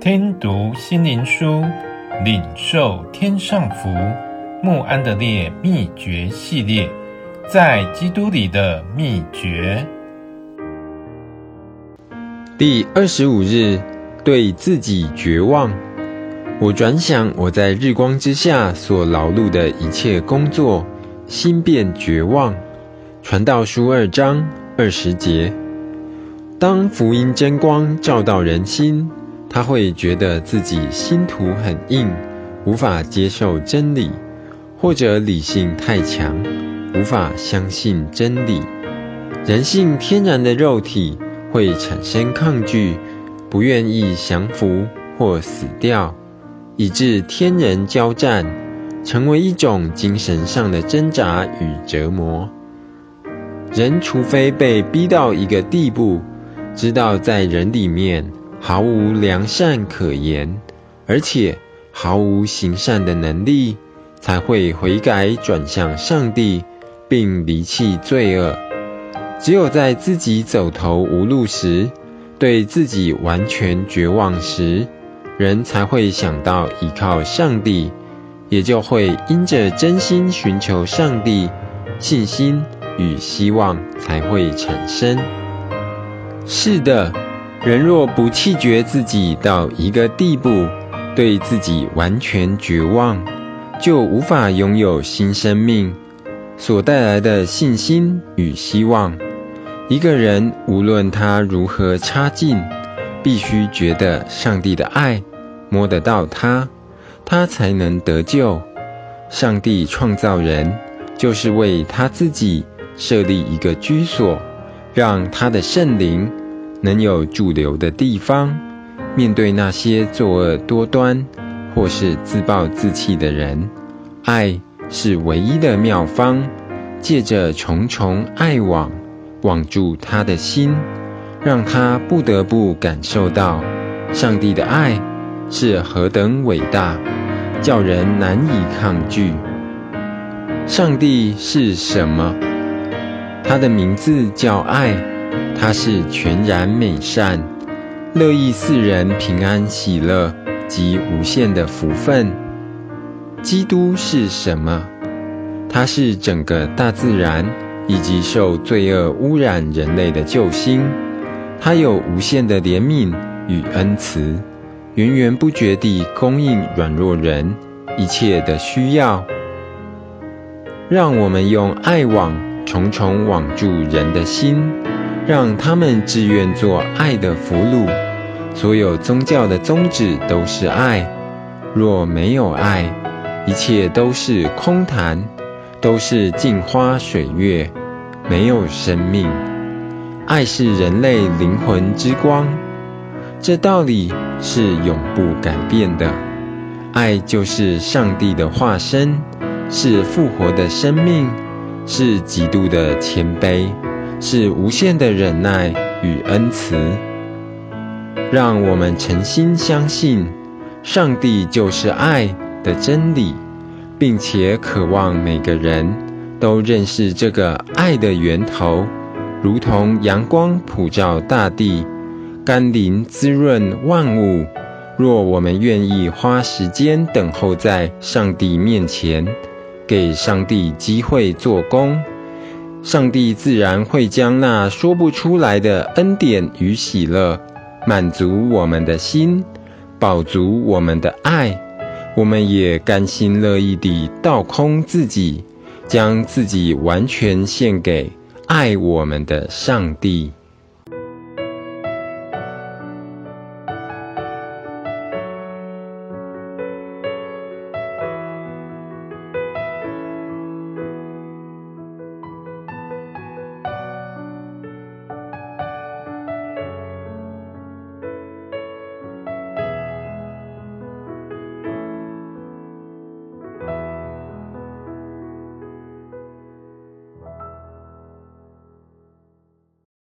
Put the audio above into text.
听读心灵书，领受天上福。穆安德烈秘诀系列，在基督里的秘诀。第二十五日，对自己绝望。我转想我在日光之下所劳碌的一切工作，心变绝望。传道书二章二十节。当福音真光照到人心，他会觉得自己心土很硬，无法接受真理，或者理性太强，无法相信真理。人性天然的肉体会产生抗拒，不愿意降服或死掉，以致天人交战，成为一种精神上的挣扎与折磨。人除非被逼到一个地步，知道在人里面毫无良善可言，而且毫无行善的能力，才会悔改转向上帝，并离弃罪恶。只有在自己走投无路时，对自己完全绝望时，人才会想到依靠上帝，也就会因着真心寻求上帝，信心与希望才会产生。是的，人若不弃绝自己到一个地步，对自己完全绝望，就无法拥有新生命所带来的信心与希望。一个人无论他如何差劲，必须觉得上帝的爱，摸得到他，他才能得救。上帝创造人，就是为他自己设立一个居所，让他的圣灵。能有驻留的地方，面对那些作恶多端或是自暴自弃的人，爱是唯一的妙方。借着重重爱网，网住他的心，让他不得不感受到上帝的爱是何等伟大，叫人难以抗拒。上帝是什么？他的名字叫爱。他是全然美善，乐意四人平安喜乐及无限的福分。基督是什么？他是整个大自然以及受罪恶污染人类的救星。他有无限的怜悯与恩慈，源源不绝地供应软弱人一切的需要。让我们用爱网重重网住人的心。让他们自愿做爱的俘虏。所有宗教的宗旨都是爱。若没有爱，一切都是空谈，都是镜花水月，没有生命。爱是人类灵魂之光，这道理是永不改变的。爱就是上帝的化身，是复活的生命，是极度的谦卑。是无限的忍耐与恩慈，让我们诚心相信上帝就是爱的真理，并且渴望每个人都认识这个爱的源头，如同阳光普照大地，甘霖滋润万物。若我们愿意花时间等候在上帝面前，给上帝机会做工。上帝自然会将那说不出来的恩典与喜乐满足我们的心，饱足我们的爱。我们也甘心乐意地倒空自己，将自己完全献给爱我们的上帝。